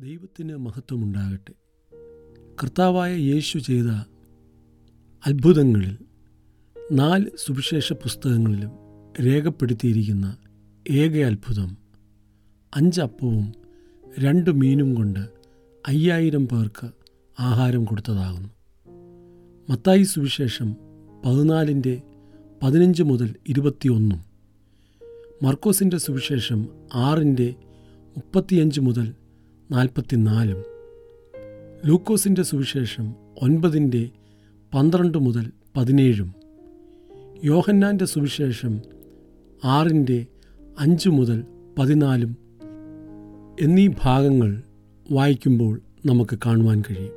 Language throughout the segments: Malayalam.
ദൈവത്തിന് മഹത്വമുണ്ടാകട്ടെ. കർത്താവായ യേശു ചെയ്ത അത്ഭുതങ്ങളിൽ നാല് സുവിശേഷ പുസ്തകങ്ങളിലും രേഖപ്പെടുത്തിയിരിക്കുന്ന ഏക അത്ഭുതം അഞ്ചപ്പവും രണ്ട് മീനും കൊണ്ട് അയ്യായിരം പേർക്ക് ആഹാരം കൊടുത്തതാകുന്നു. മത്തായി സുവിശേഷം പതിനാലിന്റെ പതിനഞ്ച് മുതൽ ഇരുപത്തിയൊന്നും. മർക്കോസിന്റെ സുവിശേഷം ആറിന്റെ മുപ്പത്തിയഞ്ച് മുതൽ നാൽപ്പത്തിനാലും. ലൂക്കോസിന്റെ സുവിശേഷം ഒൻപതിന്റെ പന്ത്രണ്ട് മുതൽ പതിനേഴും. യോഹന്നാന്റെ സുവിശേഷം ആറിന്റെ അഞ്ച് മുതൽ പതിനാലും എന്നീ ഭാഗങ്ങൾ വായിക്കുമ്പോൾ നമുക്ക് കാണുവാൻ കഴിയും.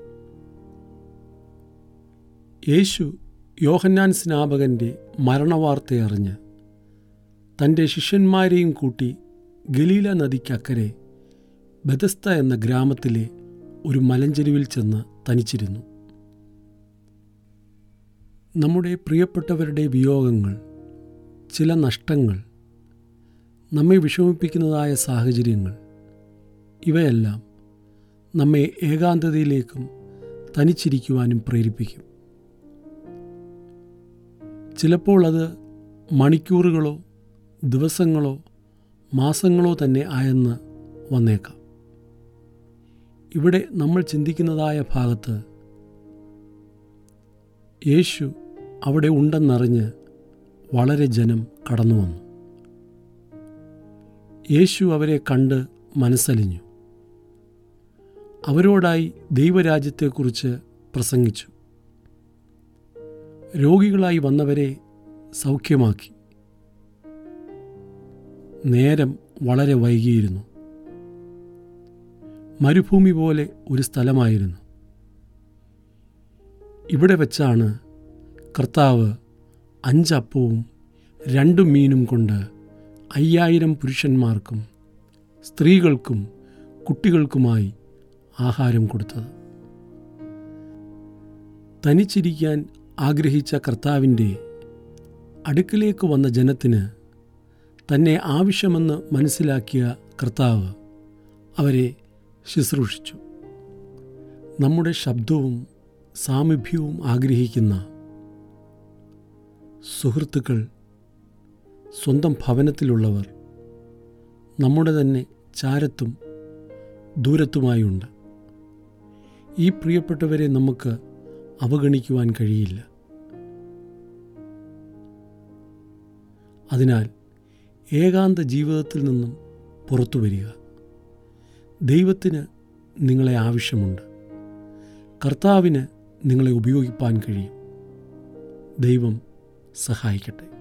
യേശു യോഹന്നാൻ സ്നാപകന്റെ മരണവാർത്തയറിഞ്ഞ് തന്റെ ശിഷ്യന്മാരെയും കൂട്ടി ഗലീല നദിക്കക്കരെ ബദസ്ത എന്ന ഗ്രാമത്തിലെ ഒരു മലഞ്ചെരുവിൽ ചെന്ന് തനിച്ചിരുന്നു. നമ്മുടെ പ്രിയപ്പെട്ടവരുടെ വിയോഗങ്ങൾ ചില നഷ്ടങ്ങൾ നമ്മെ വിഷമിപ്പിക്കുന്നതായ സാഹചര്യങ്ങൾ ഇവയെല്ലാം നമ്മെ ഏകാന്തതയിലേക്കും തനിച്ചിരിക്കുവാനും പ്രേരിപ്പിക്കും. ചിലപ്പോൾ അത് മണിക്കൂറുകളോ ദിവസങ്ങളോ മാസങ്ങളോ തന്നെ ആയെന്ന് വന്നേക്കാം. ഇവിടെ നമ്മൾ ചിന്തിക്കുന്നതായ ഭാഗത്ത് യേശു അവിടെ ഉണ്ടെന്നറിഞ്ഞ് വളരെ ജനം കടന്നു വന്നു. യേശു അവരെ കണ്ട് മനസ്സലിഞ്ഞു. അവരോടായി ദൈവരാജ്യത്തെക്കുറിച്ച് പ്രസംഗിച്ചു. രോഗികളായി വന്നവരെ സൗഖ്യമാക്കി. നേരം വളരെ വൈകിയിരുന്നു. മരുഭൂമി പോലെ ഒരു സ്ഥലമായിരുന്നു. ഇവിടെ വെച്ചാണ് കർത്താവ് അഞ്ചപ്പവും രണ്ടു മീനും കൊണ്ട് അയ്യായിരം പുരുഷന്മാർക്കും സ്ത്രീകൾക്കും കുട്ടികൾക്കുമായി ആഹാരം കൊടുത്തത്. തനിച്ചിരിക്കാൻ ആഗ്രഹിച്ച കർത്താവിന്റെ അടുക്കിലേക്ക് വന്ന ജനത്തിന് തന്നെ ആവശ്യമെന്ന് മനസ്സിലാക്കിയ കർത്താവ് അവരെ ശുശ്രൂഷിച്ചു. നമ്മുടെ ശബ്ദവും സാമീപ്യവും ആഗ്രഹിക്കുന്ന സുഹൃത്തുക്കൾ സ്വന്തം ഭവനത്തിലുള്ളവർ നമ്മുടെ തന്നെ ചാരത്തും ദൂരത്തുമായുണ്ട്. ഈ പ്രിയപ്പെട്ടവരെ നമുക്ക് അവഗണിക്കുവാൻ കഴിയില്ല. അതിനാൽ ഏകാന്ത ജീവിതത്തിൽ നിന്നും പുറത്തു വരിക ദൈവത്തിന് നിങ്ങളെ ആവശ്യമുണ്ട്. കർത്താവിന് നിങ്ങളെ ഉപയോഗിപ്പാൻ കഴിയും. ദൈവം സഹായിക്കട്ടെ.